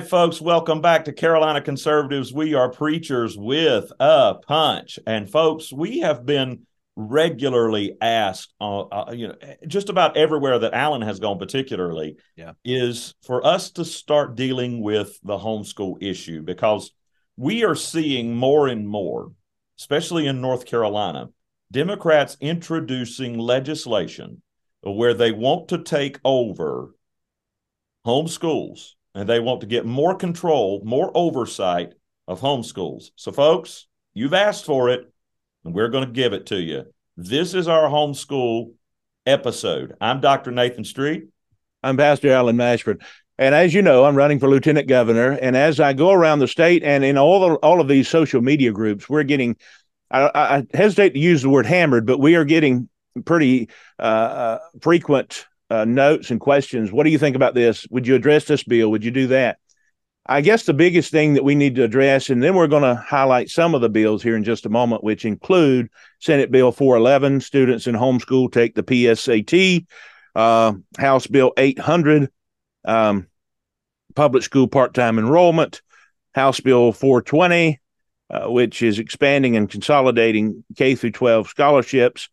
right, folks, welcome back to Carolina Conservatives. We are preachers with a punch. And, folks, we have been regularly asked, uh, uh, you know, just about everywhere that Alan has gone, particularly, yeah. is for us to start dealing with the homeschool issue because we are seeing more and more, especially in North Carolina, Democrats introducing legislation where they want to take over homeschools and they want to get more control, more oversight of homeschools. So, folks, you've asked for it, and we're going to give it to you. This is our homeschool episode. I'm Dr. Nathan Street. I'm Pastor Alan Mashburn. And as you know, I'm running for lieutenant governor. And as I go around the state and in all the, all of these social media groups, we're getting I, I hesitate to use the word hammered, but we are getting pretty uh, uh, frequent uh, notes and questions. What do you think about this? Would you address this bill? Would you do that? I guess the biggest thing that we need to address, and then we're going to highlight some of the bills here in just a moment, which include Senate Bill 411, students in homeschool take the PSAT, uh, House Bill 800, um, public school part time enrollment, House Bill 420, uh, which is expanding and consolidating K through 12 scholarships,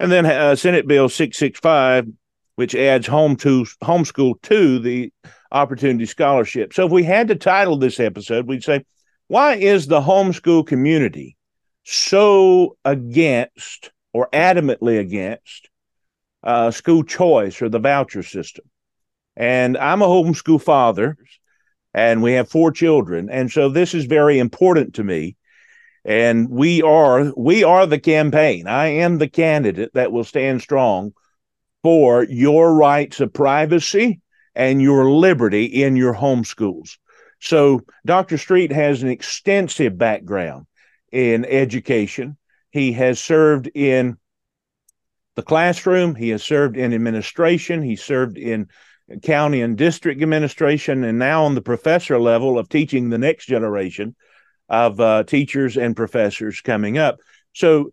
and then uh, Senate Bill 665, which adds home to homeschool to the opportunity scholarship. So if we had to title this episode, we'd say, why is the homeschool community so against or adamantly against uh, school choice or the voucher system? And I'm a homeschool father, and we have four children, and so this is very important to me. And we are we are the campaign. I am the candidate that will stand strong for your rights of privacy and your liberty in your homeschools. So, Dr. Street has an extensive background in education. He has served in the classroom, he has served in administration, he served in county and district administration, and now on the professor level of teaching the next generation of uh, teachers and professors coming up. So,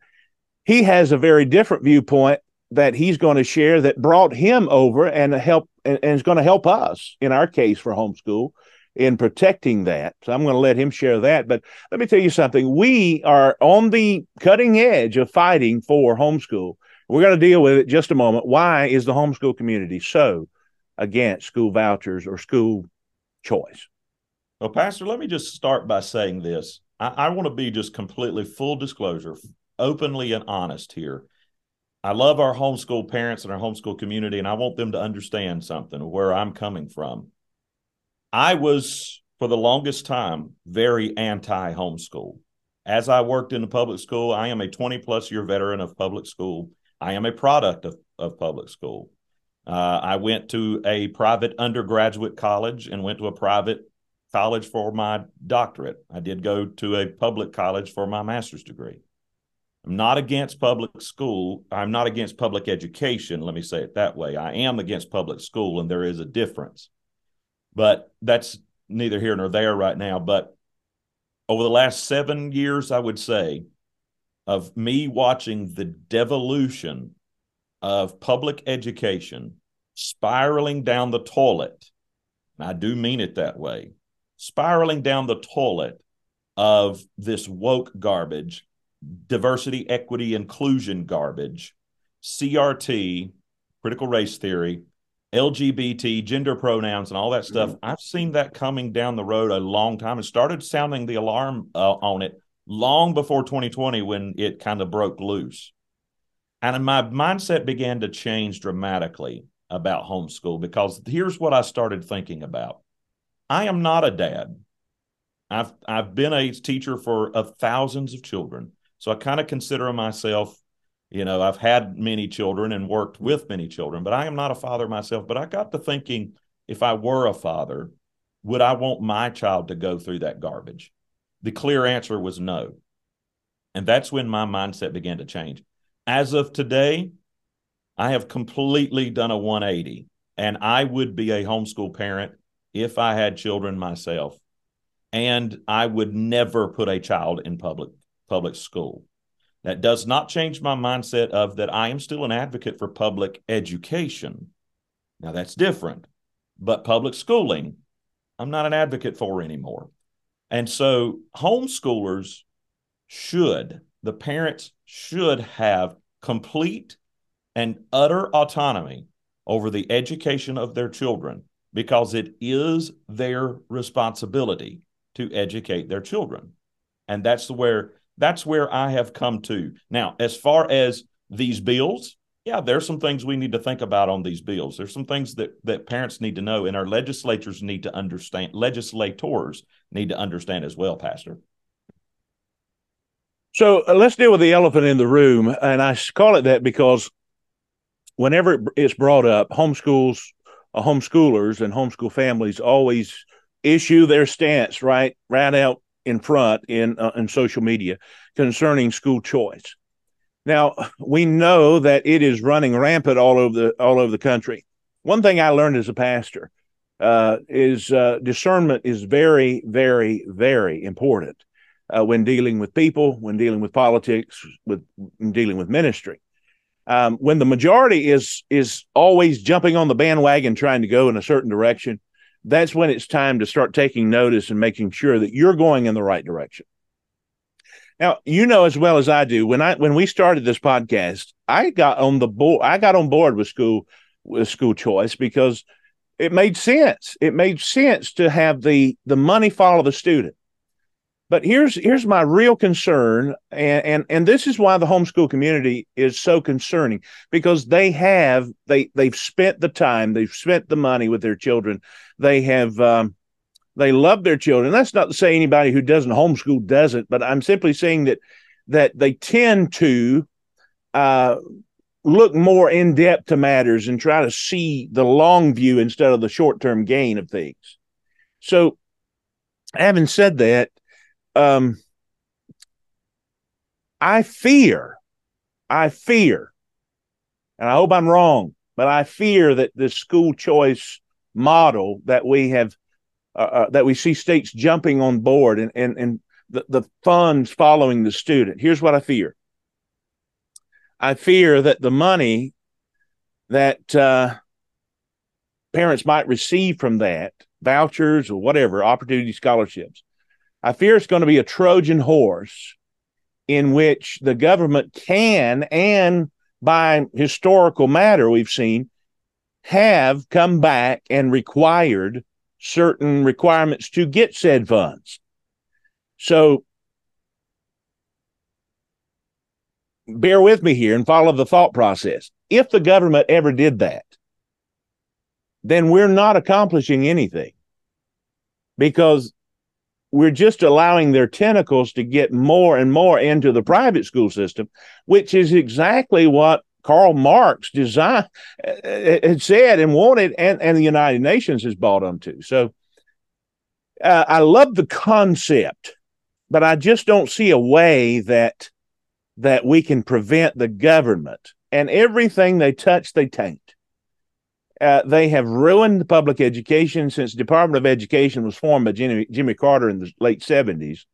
he has a very different viewpoint that he's going to share that brought him over and help and, and is going to help us in our case for homeschool in protecting that. So I'm going to let him share that. But let me tell you something. We are on the cutting edge of fighting for homeschool. We're going to deal with it just a moment. Why is the homeschool community so against school vouchers or school choice? Well, Pastor, let me just start by saying this. I, I want to be just completely full disclosure, openly and honest here. I love our homeschool parents and our homeschool community, and I want them to understand something where I'm coming from. I was, for the longest time, very anti homeschool. As I worked in the public school, I am a 20 plus year veteran of public school. I am a product of, of public school. Uh, I went to a private undergraduate college and went to a private college for my doctorate. I did go to a public college for my master's degree. I'm not against public school. I'm not against public education. Let me say it that way. I am against public school, and there is a difference. But that's neither here nor there right now. But over the last seven years, I would say, of me watching the devolution of public education spiraling down the toilet, and I do mean it that way, spiraling down the toilet of this woke garbage diversity, equity, inclusion garbage, CRT, critical race theory, LGBT, gender pronouns, and all that stuff. Mm-hmm. I've seen that coming down the road a long time and started sounding the alarm uh, on it long before 2020 when it kind of broke loose. And my mindset began to change dramatically about homeschool because here's what I started thinking about. I am not a dad. I've I've been a teacher for thousands of children. So I kind of consider myself, you know, I've had many children and worked with many children, but I am not a father myself. But I got to thinking if I were a father, would I want my child to go through that garbage? The clear answer was no. And that's when my mindset began to change. As of today, I have completely done a 180, and I would be a homeschool parent if I had children myself. And I would never put a child in public public school. That does not change my mindset of that I am still an advocate for public education. Now that's different. But public schooling, I'm not an advocate for anymore. And so homeschoolers should, the parents should have complete and utter autonomy over the education of their children because it is their responsibility to educate their children. And that's where that's where I have come to. Now, as far as these bills, yeah, there's some things we need to think about on these bills. There's some things that that parents need to know and our legislators need to understand, legislators need to understand as well, Pastor. So uh, let's deal with the elephant in the room. And I call it that because whenever it's brought up, homeschools, uh, homeschoolers, and homeschool families always issue their stance right, right out in front in uh, in social media concerning school choice. Now we know that it is running rampant all over the all over the country. One thing I learned as a pastor uh, is uh, discernment is very, very, very important uh, when dealing with people, when dealing with politics, with dealing with ministry. Um, when the majority is is always jumping on the bandwagon trying to go in a certain direction, that's when it's time to start taking notice and making sure that you're going in the right direction. Now, you know as well as I do, when I when we started this podcast, I got on the board I got on board with school with school choice because it made sense. It made sense to have the the money follow the student. But here's here's my real concern, and, and and this is why the homeschool community is so concerning because they have they they've spent the time, they've spent the money with their children, they have um, they love their children. That's not to say anybody who doesn't homeschool doesn't, but I'm simply saying that that they tend to uh, look more in depth to matters and try to see the long view instead of the short term gain of things. So, having said that, um, I fear, I fear, and I hope I'm wrong, but I fear that the school choice model that we have, uh, uh, that we see states jumping on board and, and, and the, the funds following the student. Here's what I fear I fear that the money that uh, parents might receive from that, vouchers or whatever, opportunity scholarships, I fear it's going to be a Trojan horse in which the government can, and by historical matter, we've seen, have come back and required certain requirements to get said funds. So bear with me here and follow the thought process. If the government ever did that, then we're not accomplishing anything because we're just allowing their tentacles to get more and more into the private school system, which is exactly what Karl Marx designed, uh, uh, had said and wanted, and, and the United Nations has bought them onto. So uh, I love the concept, but I just don't see a way that that we can prevent the government and everything they touch, they taint. Uh, they have ruined public education since Department of Education was formed by Jimmy, Jimmy Carter in the late 70s.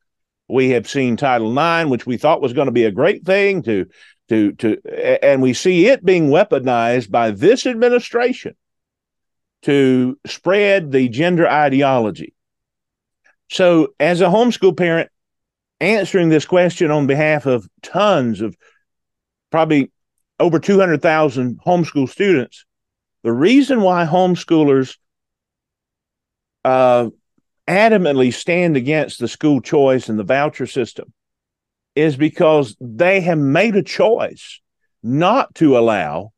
We have seen Title IX, which we thought was going to be a great thing to to to and we see it being weaponized by this administration to spread the gender ideology. So as a homeschool parent answering this question on behalf of tons of probably over 200,000 homeschool students, the reason why homeschoolers uh, adamantly stand against the school choice and the voucher system is because they have made a choice not to allow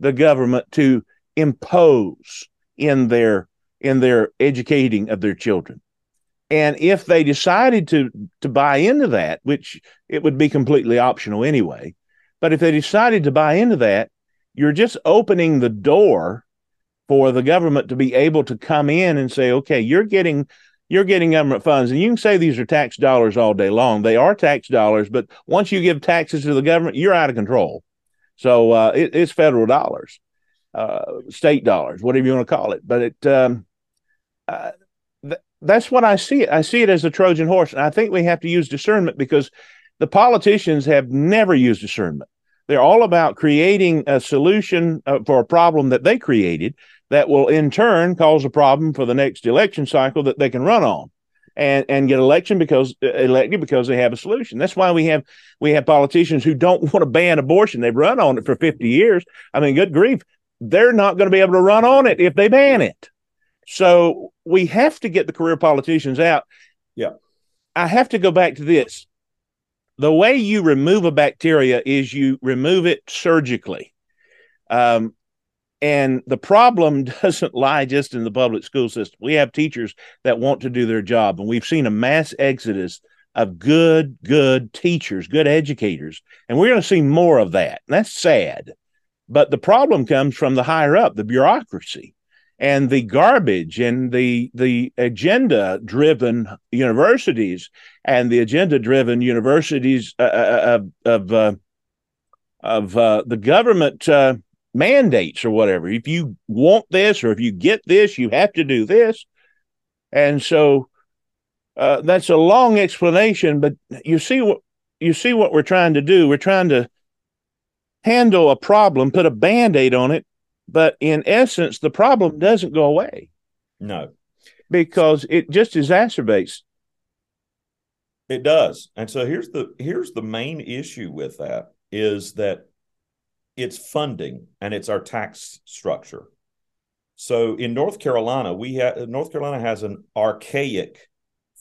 the government to impose in their in their educating of their children. And if they decided to to buy into that which it would be completely optional anyway but if they decided to buy into that you're just opening the door for the government to be able to come in and say, okay, you're getting you're getting government funds, and you can say these are tax dollars all day long. They are tax dollars, but once you give taxes to the government, you're out of control. So uh, it, it's federal dollars, uh, state dollars, whatever you want to call it. But it um, uh, th- that's what I see it. I see it as a Trojan horse, and I think we have to use discernment because the politicians have never used discernment. They're all about creating a solution uh, for a problem that they created. that will in turn cause a problem for the next election cycle that they can run on and and get election because elected because they have a solution. That's why we have we have politicians who don't want to ban abortion. They've run on it for 50 years. I mean, good grief, they're not going to be able to run on it if they ban it. So we have to get the career politicians out. Yeah. I have to go back to this. The way you remove a bacteria is you remove it surgically. Um, and the problem doesn't lie just in the public school system. We have teachers that want to do their job, and we've seen a mass exodus of good, good teachers, good educators. And we're going to see more of that. And that's sad. But the problem comes from the higher up, the bureaucracy and the garbage and the the agenda driven universities and the agenda driven universities uh, uh, uh, of uh, of uh, the government uh, mandates or whatever. If you want this or if you get this, you have to do this. And so that's a long explanation, but you see what you see what we're trying to do. We're trying to handle a problem, put a band-aid on it, but in essence, the problem doesn't go away. No. Because it just exacerbates. It does. And so here's the here's the main issue with that is that it's funding and it's our tax structure. So in North Carolina, we have North Carolina has an archaic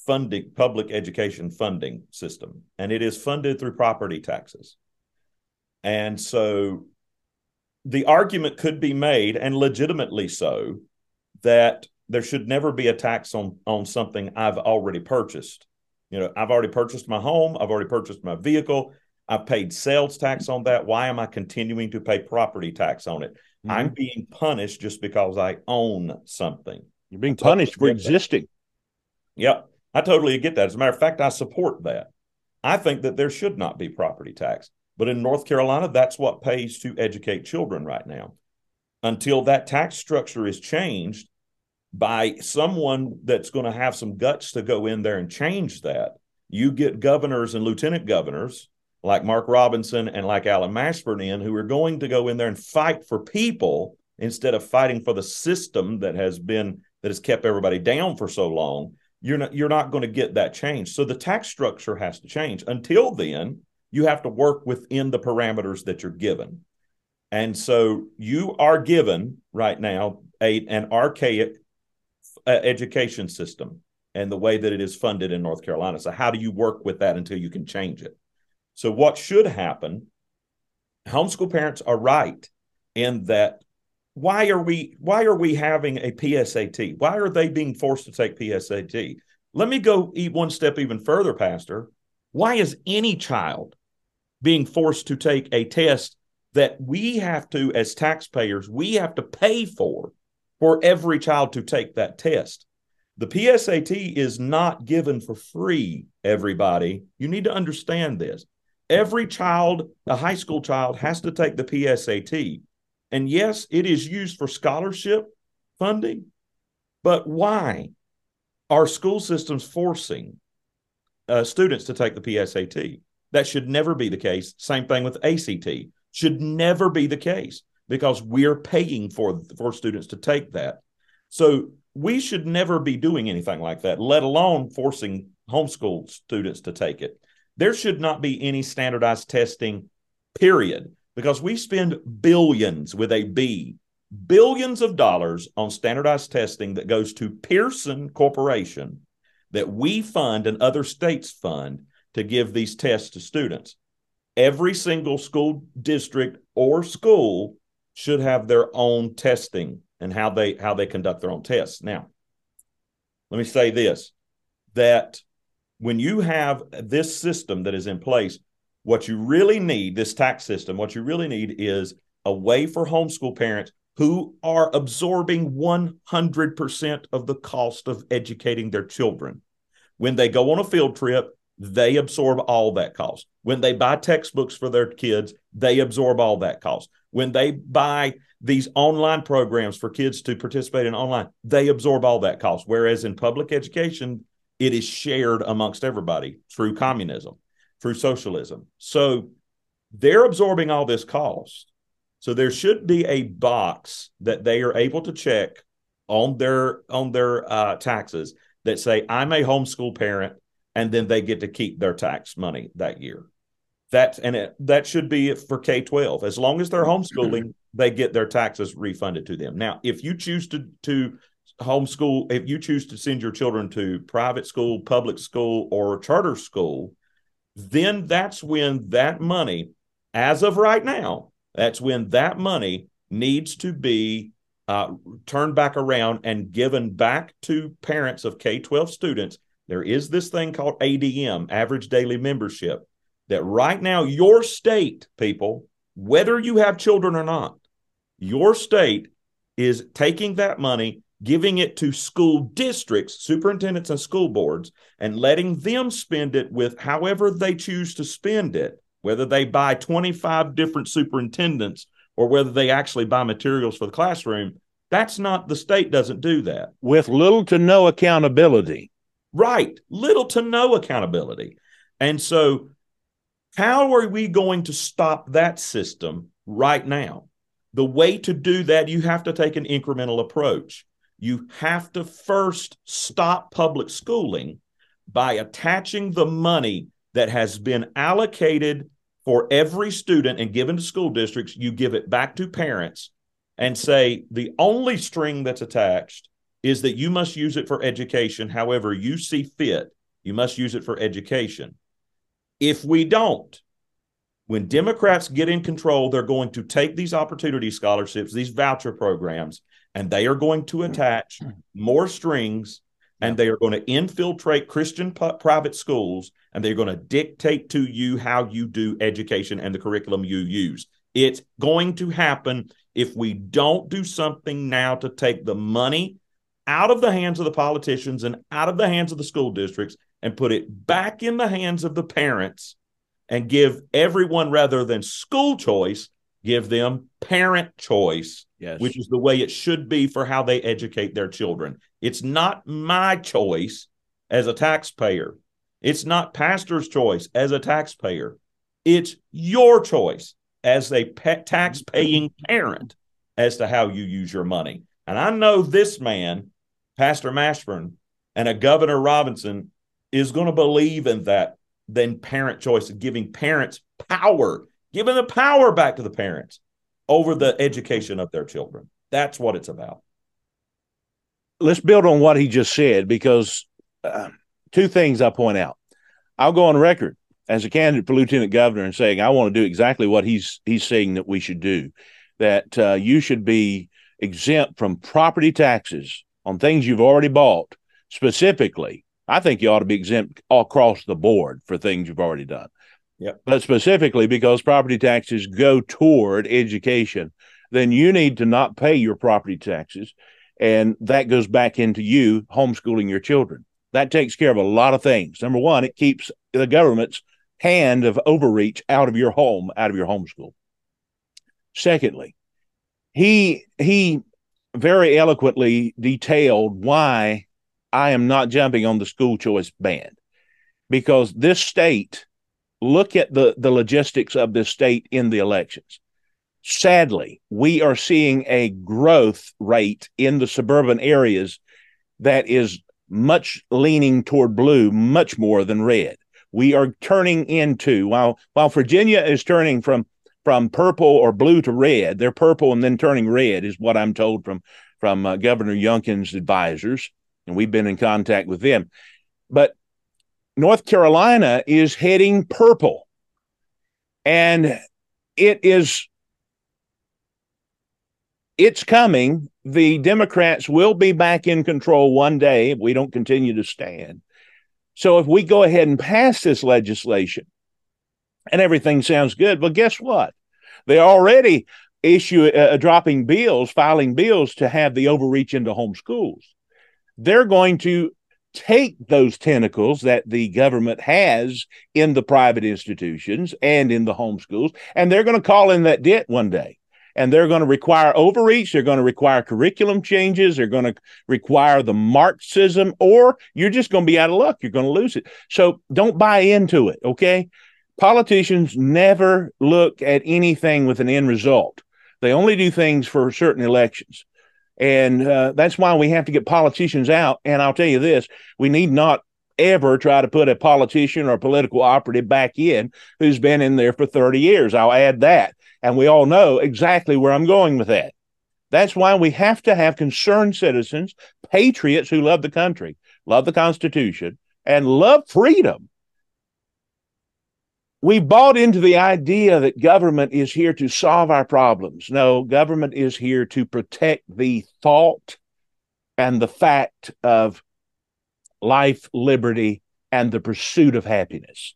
funding public education funding system, and it is funded through property taxes. And so the argument could be made, and legitimately so, that there should never be a tax on on something I've already purchased. You know, I've already purchased my home, I've already purchased my vehicle, I've paid sales tax on that. Why am I continuing to pay property tax on it? Mm-hmm. I'm being punished just because I own something. You're being punished for existing. Yep. I totally get that. As a matter of fact, I support that. I think that there should not be property tax. But in North Carolina, that's what pays to educate children right now. Until that tax structure is changed by someone that's going to have some guts to go in there and change that, you get governors and lieutenant governors like Mark Robinson and like Alan Mashburn in, who are going to go in there and fight for people instead of fighting for the system that has been that has kept everybody down for so long. You're not you're not going to get that change. So the tax structure has to change. Until then, you have to work within the parameters that you're given. And so you are given right now a, an archaic uh, education system and the way that it is funded in North Carolina. So how do you work with that until you can change it? So, what should happen? Homeschool parents are right in that. Why are we why are we having a PSAT? Why are they being forced to take PSAT? Let me go one step even further, Pastor. Why is any child being forced to take a test that we have to, as taxpayers, we have to pay for for every child to take that test? The PSAT is not given for free, everybody. You need to understand this. Every child, a high school child, has to take the PSAT. And yes, it is used for scholarship funding, but why are school systems forcing uh, students to take the PSAT? That should never be the case. Same thing with ACT. Should never be the case because we're paying for for students to take that. So we should never be doing anything like that, let alone forcing homeschool students to take it there should not be any standardized testing, period, because we spend billions with a B, billions of dollars on standardized testing that goes to Pearson Corporation that we fund and other states fund to give these tests to students. Every single school district or school should have their own testing and how they how they conduct their own tests. Now, let me say this that when you have this system that is in place, what you really need, this tax system, what you really need is a way for homeschool parents who are absorbing 100% of the cost of educating their children. When they go on a field trip, they absorb all that cost. When they buy textbooks for their kids, they absorb all that cost. When they buy these online programs for kids to participate in online, they absorb all that cost. Whereas in public education, it is shared amongst everybody through communism, through socialism. So they're absorbing all this cost. So there should be a box that they are able to check on their on their uh, taxes that say I'm a homeschool parent, and then they get to keep their tax money that year. That and it, that should be for K twelve. As long as they're homeschooling, they get their taxes refunded to them. Now, if you choose to to homeschool, if you choose to send your children to private school, public school, or charter school, then that's when that money, as of right now, that's when that money needs to be uh, turned back around and given back to parents of K 12 students. There is this thing called ADM, average daily membership, that right now, your state, people, whether you have children or not, your state is taking that money giving it to school districts, superintendents, and school boards, and letting them spend it with however they choose to spend it, whether they buy 25 different superintendents or whether they actually buy materials for the classroom. That's not, the state doesn't do that. With little to no accountability. Right. Little to no accountability. And so, how are we going to stop that system right now? The way to do that, you have to take an incremental approach you have to first stop public schooling by attaching the money that has been allocated for every student and given to school districts, you give it back to parents and say the only string that's attached is that you must use it for education however you see fit. You must use it for education. If we don't, when Democrats get in control, they're going to take these opportunity scholarships, these voucher programs, and they are going to attach more strings and they are going to infiltrate Christian private schools and they're going to dictate to you how you do education and the curriculum you use. It's going to happen if we don't do something now to take the money out of the hands of the politicians and out of the hands of the school districts and put it back in the hands of the parents and give everyone rather than school choice give them parent choice, yes. which is the way it should be for how they educate their children. It's not my choice as a taxpayer. It's not pastor's choice as a taxpayer. It's your choice as a tax paying parent as to how you use your money. And I know this man, Pastor Mashburn, and a Governor Robinson is going to believe in that than parent choice, giving parents power giving the power back to the parents over the education of their children. That's what it's about. Let's build on what he just said because uh, two things I point out. I'll go on record as a candidate for lieutenant governor and saying I want to do exactly what he's he's saying that we should do. That uh, you should be exempt from property taxes on things you've already bought. Specifically, I think you ought to be exempt all across the board for things you've already done. Yep. But specifically because property taxes go toward education, then you need to not pay your property taxes. And that goes back into you homeschooling your children. That takes care of a lot of things. Number one, it keeps the government's hand of overreach out of your home, out of your homeschool. Secondly, he he very eloquently detailed why I am not jumping on the school choice band because this state look at the, the logistics of this state in the elections. Sadly, we are seeing a growth rate in the suburban areas that is much leaning toward blue, much more than red. We are turning into while while Virginia is turning from from purple or blue to red, they're purple and then turning red, is what I'm told from from uh, Governor Youngkin's advisors, and we've been in contact with them. But North Carolina is heading purple. And it is it's coming. The Democrats will be back in control one day if we don't continue to stand. So if we go ahead and pass this legislation and everything sounds good, but guess what? They already issue uh, dropping bills, filing bills to have the overreach into home schools. They're going to take those tentacles that the government has in the private institutions and in the homeschools, and they're going to call in that debt one day. And they're going to require overreach. They're going to require curriculum changes. They're going to require the Marxism, or you're just going to be out of luck. You're going to lose it. So don't buy into it. Okay. Politicians never look at anything with an end result. They only do things for certain elections. And uh, that's why we have to get politicians out. And I'll tell you this we need not ever try to put a politician or a political operative back in who's been in there for 30 years. I'll add that. And we all know exactly where I'm going with that. That's why we have to have concerned citizens, patriots who love the country, love the Constitution, and love freedom. We bought into the idea that government is here to solve our problems. No, government is here to protect the thought and the fact of life, liberty, and the pursuit of happiness.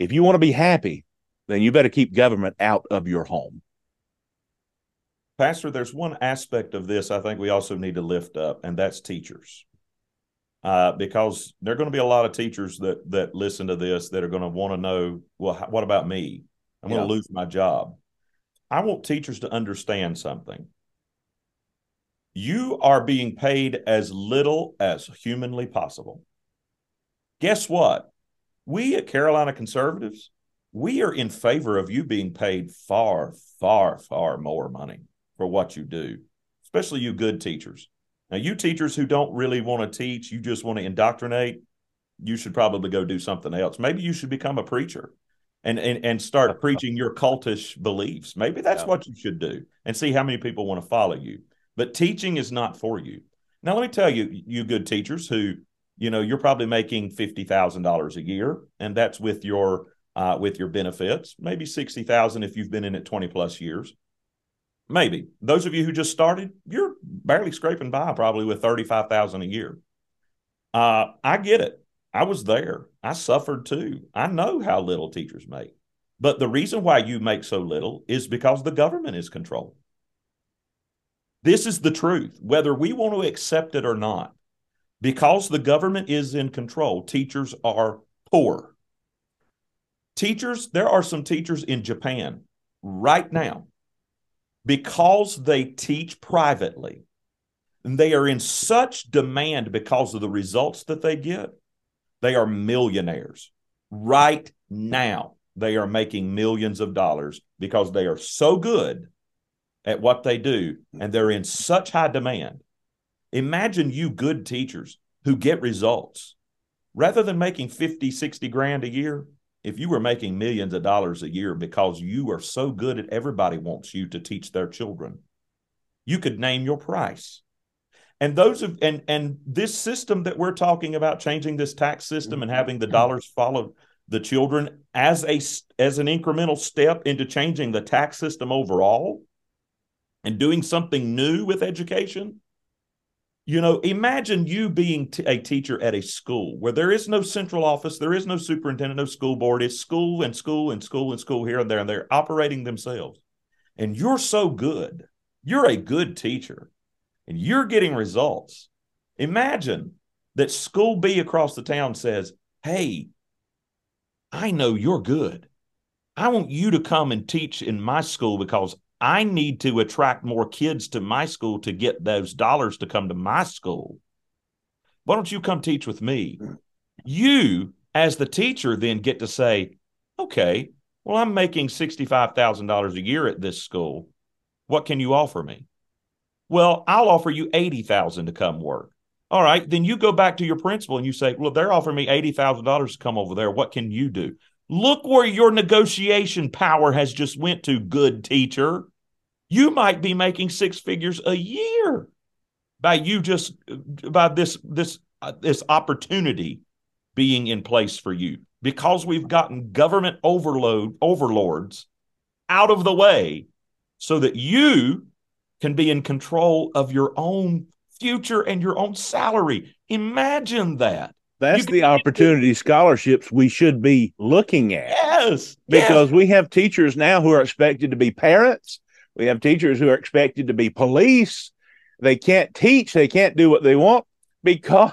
If you want to be happy, then you better keep government out of your home. Pastor, there's one aspect of this I think we also need to lift up, and that's teachers. Uh, because there are going to be a lot of teachers that that listen to this that are going to want to know, well, what about me? I'm yeah. going to lose my job. I want teachers to understand something. You are being paid as little as humanly possible. Guess what? We at Carolina Conservatives, we are in favor of you being paid far, far, far more money for what you do, especially you good teachers. Now, you teachers who don't really want to teach, you just want to indoctrinate, you should probably go do something else. Maybe you should become a preacher and and, and start preaching your cultish beliefs. Maybe that's yeah. what you should do and see how many people want to follow you. But teaching is not for you. Now, let me tell you, you good teachers who, you know, you're probably making fifty thousand dollars a year, and that's with your uh, with your benefits, maybe sixty thousand if you've been in it twenty plus years. Maybe those of you who just started, you're barely scraping by probably with 35,000 a year. Uh, I get it. I was there. I suffered too. I know how little teachers make. But the reason why you make so little is because the government is controlled. This is the truth, whether we want to accept it or not. Because the government is in control, teachers are poor. Teachers, there are some teachers in Japan right now because they teach privately and they are in such demand because of the results that they get, they are millionaires. Right now, they are making millions of dollars because they are so good at what they do and they're in such high demand. Imagine you good teachers who get results rather than making 50, 60 grand a year, if you were making millions of dollars a year because you are so good at everybody wants you to teach their children, you could name your price. And those of and and this system that we're talking about changing this tax system and having the mm-hmm. dollars follow the children as a as an incremental step into changing the tax system overall and doing something new with education you know, imagine you being t- a teacher at a school where there is no central office, there is no superintendent, no school board. It's school and school and school and school here and there, and they're operating themselves. And you're so good. You're a good teacher and you're getting results. Imagine that school B across the town says, Hey, I know you're good. I want you to come and teach in my school because I need to attract more kids to my school to get those dollars to come to my school. Why don't you come teach with me? You, as the teacher, then get to say, okay, well, I'm making $65,000 a year at this school. What can you offer me? Well, I'll offer you 80,000 to come work. All right, then you go back to your principal and you say, well, they're offering me $80,000 to come over there. What can you do? Look where your negotiation power has just went to, good teacher you might be making six figures a year by you just by this this uh, this opportunity being in place for you because we've gotten government overload overlords out of the way so that you can be in control of your own future and your own salary imagine that that's the opportunity scholarships we should be looking at yes because yes. we have teachers now who are expected to be parents we have teachers who are expected to be police. They can't teach. They can't do what they want because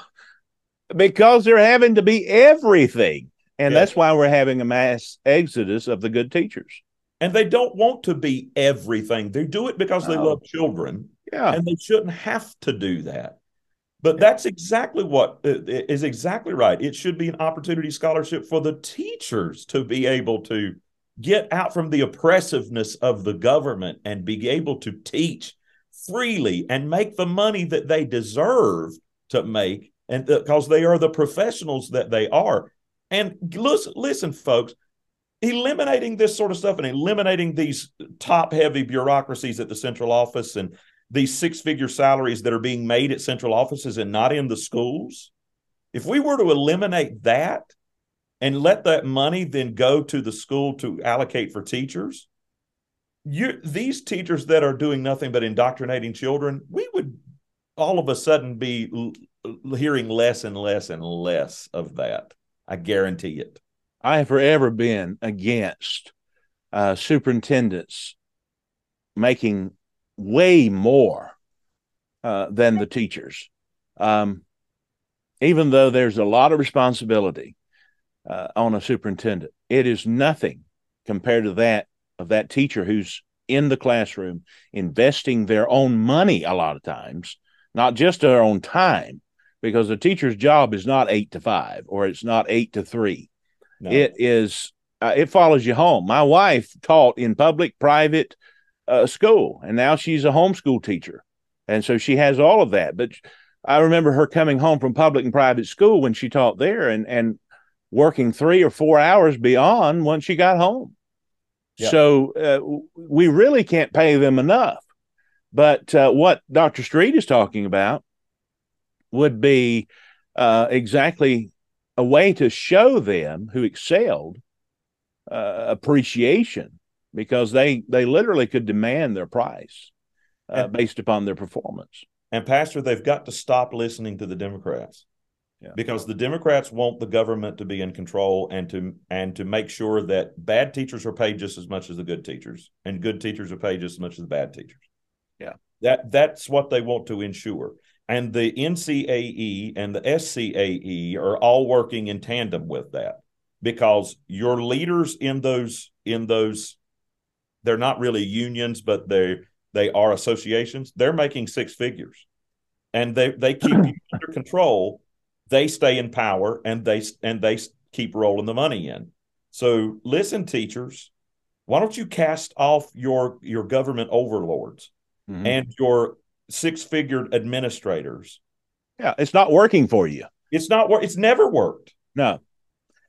because they're having to be everything. And that's why we're having a mass exodus of the good teachers. And they don't want to be everything. They do it because they love children. Yeah. And they shouldn't have to do that. But that's exactly what uh, is exactly right. It should be an opportunity scholarship for the teachers to be able to get out from the oppressiveness of the government and be able to teach freely and make the money that they deserve to make and uh, because they are the professionals that they are and listen, listen folks eliminating this sort of stuff and eliminating these top heavy bureaucracies at the central office and these six figure salaries that are being made at central offices and not in the schools if we were to eliminate that and let that money then go to the school to allocate for teachers you these teachers that are doing nothing but indoctrinating children we would all of a sudden be l- hearing less and less and less of that. I guarantee it i have forever been against uh, superintendents making way more uh, than the teachers um, even though there's a lot of responsibility uh, on a superintendent it is nothing compared to that of that teacher who's in the classroom investing their own money a lot of times, not just their own time, because the teacher's job is not eight to five or it's not eight to three. No. It is, uh, it follows you home. My wife taught in public, private uh, school, and now she's a homeschool teacher. And so she has all of that. But I remember her coming home from public and private school when she taught there and, and working three or four hours beyond once she got home. So uh, we really can't pay them enough. But uh, what Dr. Street is talking about would be uh, exactly a way to show them who excelled uh, appreciation because they they literally could demand their price uh, and, based upon their performance. And Pastor, they've got to stop listening to the Democrats yeah. because the Democrats want the government to be in control and to and to make sure that bad teachers are paid just as much as the good teachers, and good teachers are paid just as much as the bad teachers. Yeah, that that's what they want to ensure. And the NCAE and the SCAE are all working in tandem with that because your leaders in those in those they're not really unions, but they they are associations. They're making six figures, and they they keep you under control they stay in power and they and they keep rolling the money in. So listen, teachers, why don't you cast off your your government overlords mm-hmm. and your six figured administrators? Yeah, it's not working for you. It's not work. It's never worked. No,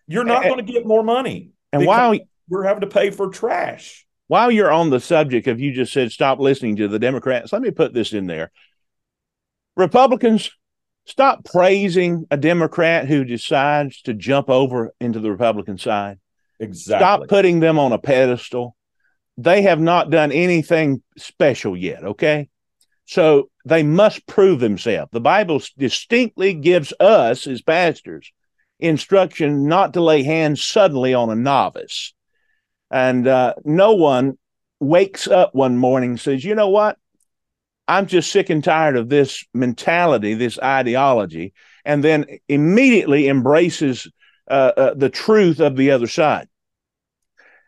you're not going to get more money. And while we're having to pay for trash. While you're on the subject of you just said stop listening to the Democrats, let me put this in there. Republicans Stop praising a Democrat who decides to jump over into the Republican side. Exactly. Stop putting them on a pedestal. They have not done anything special yet, okay? So they must prove themselves. The Bible distinctly gives us, as pastors, instruction not to lay hands suddenly on a novice. And uh, no one wakes up one morning and says, you know what? I'm just sick and tired of this mentality, this ideology, and then immediately embraces uh, uh, the truth of the other side.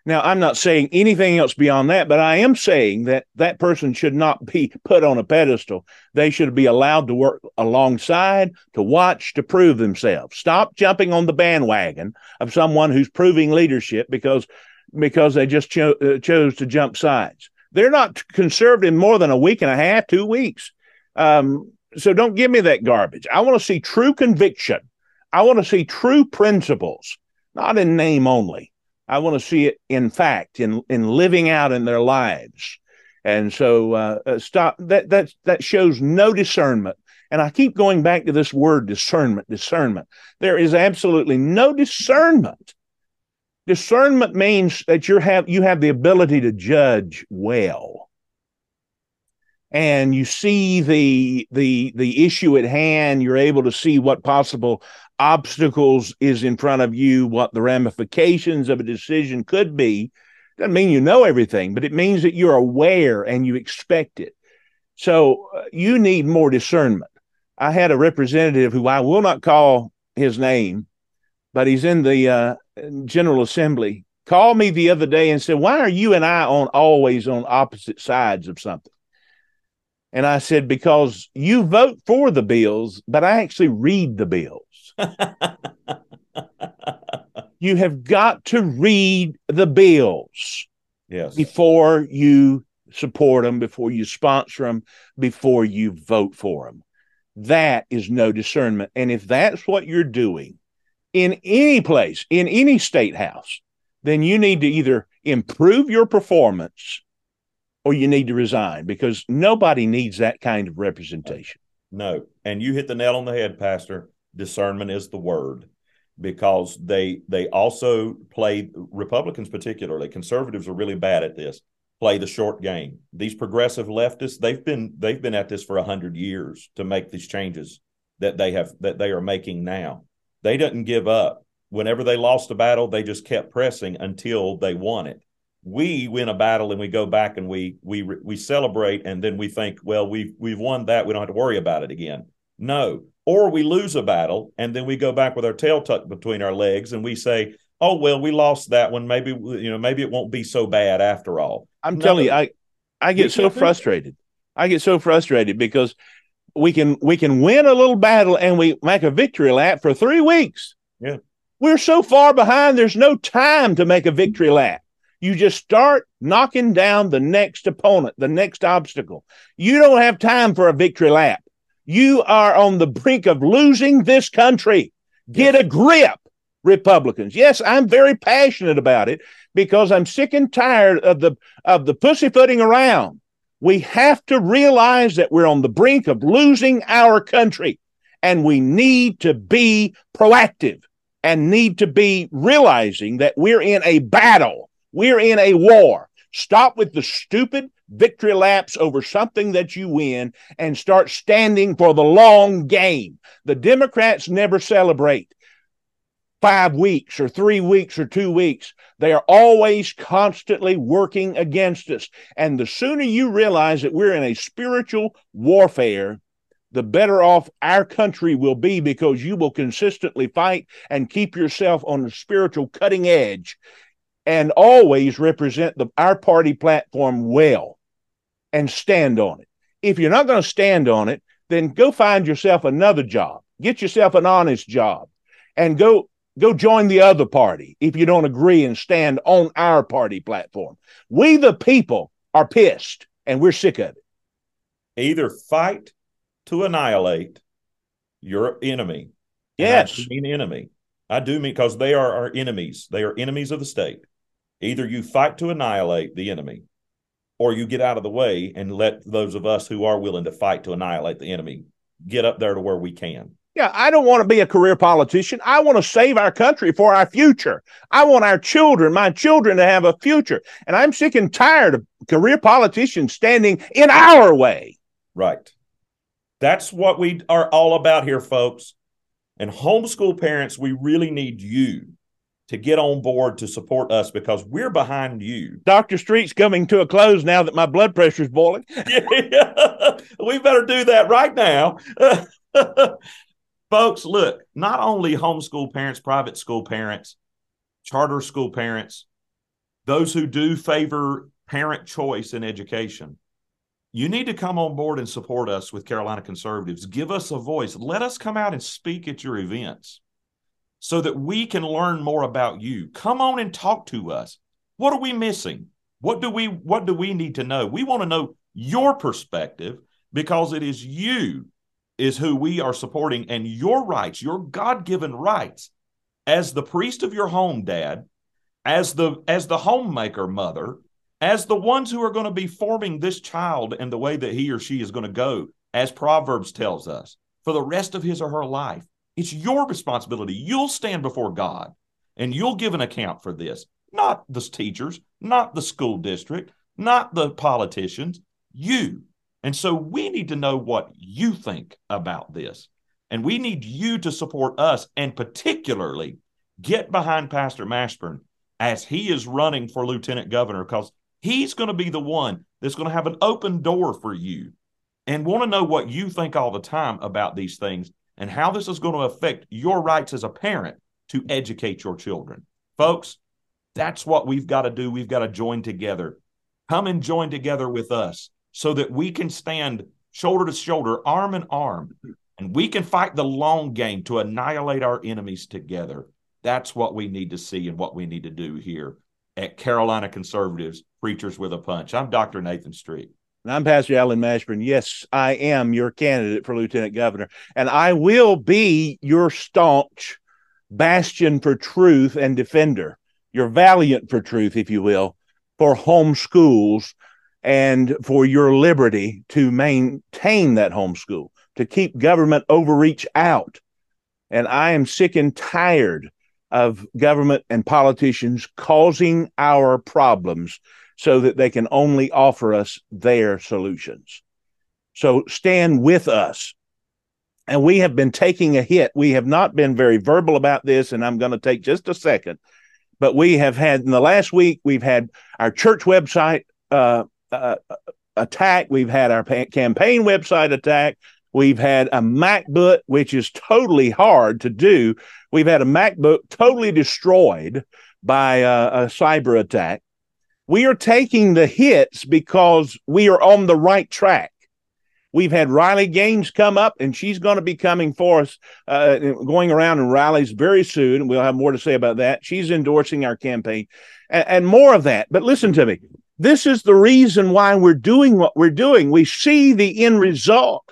Now, I'm not saying anything else beyond that, but I am saying that that person should not be put on a pedestal. They should be allowed to work alongside, to watch, to prove themselves. Stop jumping on the bandwagon of someone who's proving leadership because because they just cho- uh, chose to jump sides. They're not conserved in more than a week and a half, two weeks. Um, so don't give me that garbage. I want to see true conviction. I want to see true principles, not in name only. I want to see it in fact, in in living out in their lives. And so uh, uh, stop that that that shows no discernment. And I keep going back to this word discernment, discernment. There is absolutely no discernment Discernment means that you have you have the ability to judge well. And you see the the the issue at hand, you're able to see what possible obstacles is in front of you, what the ramifications of a decision could be. Doesn't mean you know everything, but it means that you're aware and you expect it. So uh, you need more discernment. I had a representative who I will not call his name, but he's in the uh, General Assembly called me the other day and said, "Why are you and I on always on opposite sides of something?" And I said, "Because you vote for the bills, but I actually read the bills." You have got to read the bills Yes. before you support them, before you sponsor them, before you vote for them. That is no discernment. And if that's what you're doing in any place, in any state house, then you need to either improve your performance or you need to resign because nobody needs that kind of representation. No. And you hit the nail on the head, Pastor. Discernment is the word because they they also play Republicans particularly conservatives are really bad at this play the short game these progressive leftists they've been they've been at this for a 100 years to make these changes that they have that they are making now they didn't give up whenever they lost a battle they just kept pressing until they won it we win a battle and we go back and we we we celebrate and then we think well we've we've won that. We don't have to worry about it again. No. Or we lose a battle and then we go back with our tail tucked between our legs and we say oh well we lost that one. Maybe you know maybe it won't be so bad after all. I'm no, telling you i i get so frustrated. I get so frustrated because we can we can win a little battle and we make a victory lap for three weeks. Yeah. We're so far behind there's no time to make a victory lap you just start knocking down the next opponent the next obstacle you don't have time for a victory lap you are on the brink of losing this country. Get a grip, Republicans. Yes, I'm very passionate about it because I'm sick and tired of the of the pussyfooting around. We have to realize that we're on the brink of losing our country and we need to be proactive and need to be realizing that we're in a battle. We're in a war. Stop with the stupid victory laps over something that you win and start standing for the long game. The Democrats never celebrate five weeks or three weeks or two weeks. They are always constantly working against us. And the sooner you realize that we're in a spiritual warfare, the better off our country will be because you will consistently fight and keep yourself on the spiritual cutting edge and always represent the, our party platform well and stand on it. If you're not going to stand on it, then go find yourself another job. Get yourself an honest job and go go join the other party if you don't agree and stand on our party platform. We the people are pissed and we're sick of it. Either fight to annihilate your enemy. Yes. I mean enemy. I do mean because they are our enemies. They are enemies of the state. Either you fight to annihilate the enemy, or you get out of the way and let those of us who are willing to fight to annihilate the enemy get up there to where we can. Yeah, I don't want to be a career politician. I want to save our country for our future. I want our children, my children, to have a future. And I'm sick and tired of career politicians standing in our way. Right. That's what we are all about here, folks. And homeschool parents, we really need you to get on board to support us because we're behind you. Dr. Street's coming to a close now that my blood pressure is boiling. yeah, we better do that right now. Folks, look, not only homeschool parents, private school parents, charter school parents, those who do favor parent choice in education, you need to come on board and support us with Carolina Conservatives. Give us a voice. Let us come out and speak at your events so that we can learn more about you. Come on and talk to us. What are we missing? What do we what do we need to know? We want to know your perspective because it is you is who we are supporting and your rights, your God-given rights as the priest of your home, dad, as the as the homemaker mother, as the ones who are going to be forming this child and the way that he or she is going to go, as Proverbs tells us, for the rest of his or her life. It's your responsibility. You'll stand before God and you'll give an account for this, not the teachers, not the school district, not the politicians, you. And so we need to know what you think about this. And we need you to support us and particularly get behind Pastor Mashburn as he is running for lieutenant governor because he's going to be the one that's going to have an open door for you and want to know what you think all the time about these things and how this is going to affect your rights as a parent to educate your children. Folks, that's what we've got to do. We've got to join together. Come and join together with us so that we can stand shoulder to shoulder, arm in arm, and we can fight the long game to annihilate our enemies together. That's what we need to see and what we need to do here at Carolina Conservatives, Preachers with a Punch. I'm Dr. Nathan Street. And I'm Pastor Alan Mashburn. Yes, I am your candidate for lieutenant governor, and I will be your staunch bastion for truth and defender, your valiant for truth, if you will, for homeschools and for your liberty to maintain that homeschool, to keep government overreach out. And I am sick and tired of government and politicians causing our problems so that they can only offer us their solutions. So stand with us. And we have been taking a hit. We have not been very verbal about this, and I'm going to take just a second. But we have had in the last week, we've had our church website uh, uh, attack. We've had our campaign website attack. We've had a MacBook, which is totally hard to do. We've had a MacBook totally destroyed by a, a cyber attack. We are taking the hits because we are on the right track. We've had Riley Gaines come up, and she's going to be coming for us, uh, going around in rallies very soon. We'll have more to say about that. She's endorsing our campaign and, and more of that. But listen to me. This is the reason why we're doing what we're doing. We see the end result,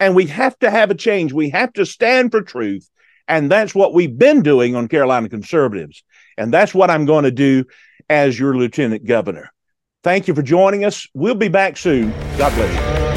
and we have to have a change. We have to stand for truth. And that's what we've been doing on Carolina Conservatives. And that's what I'm going to do as your lieutenant governor. Thank you for joining us. We'll be back soon. God bless you.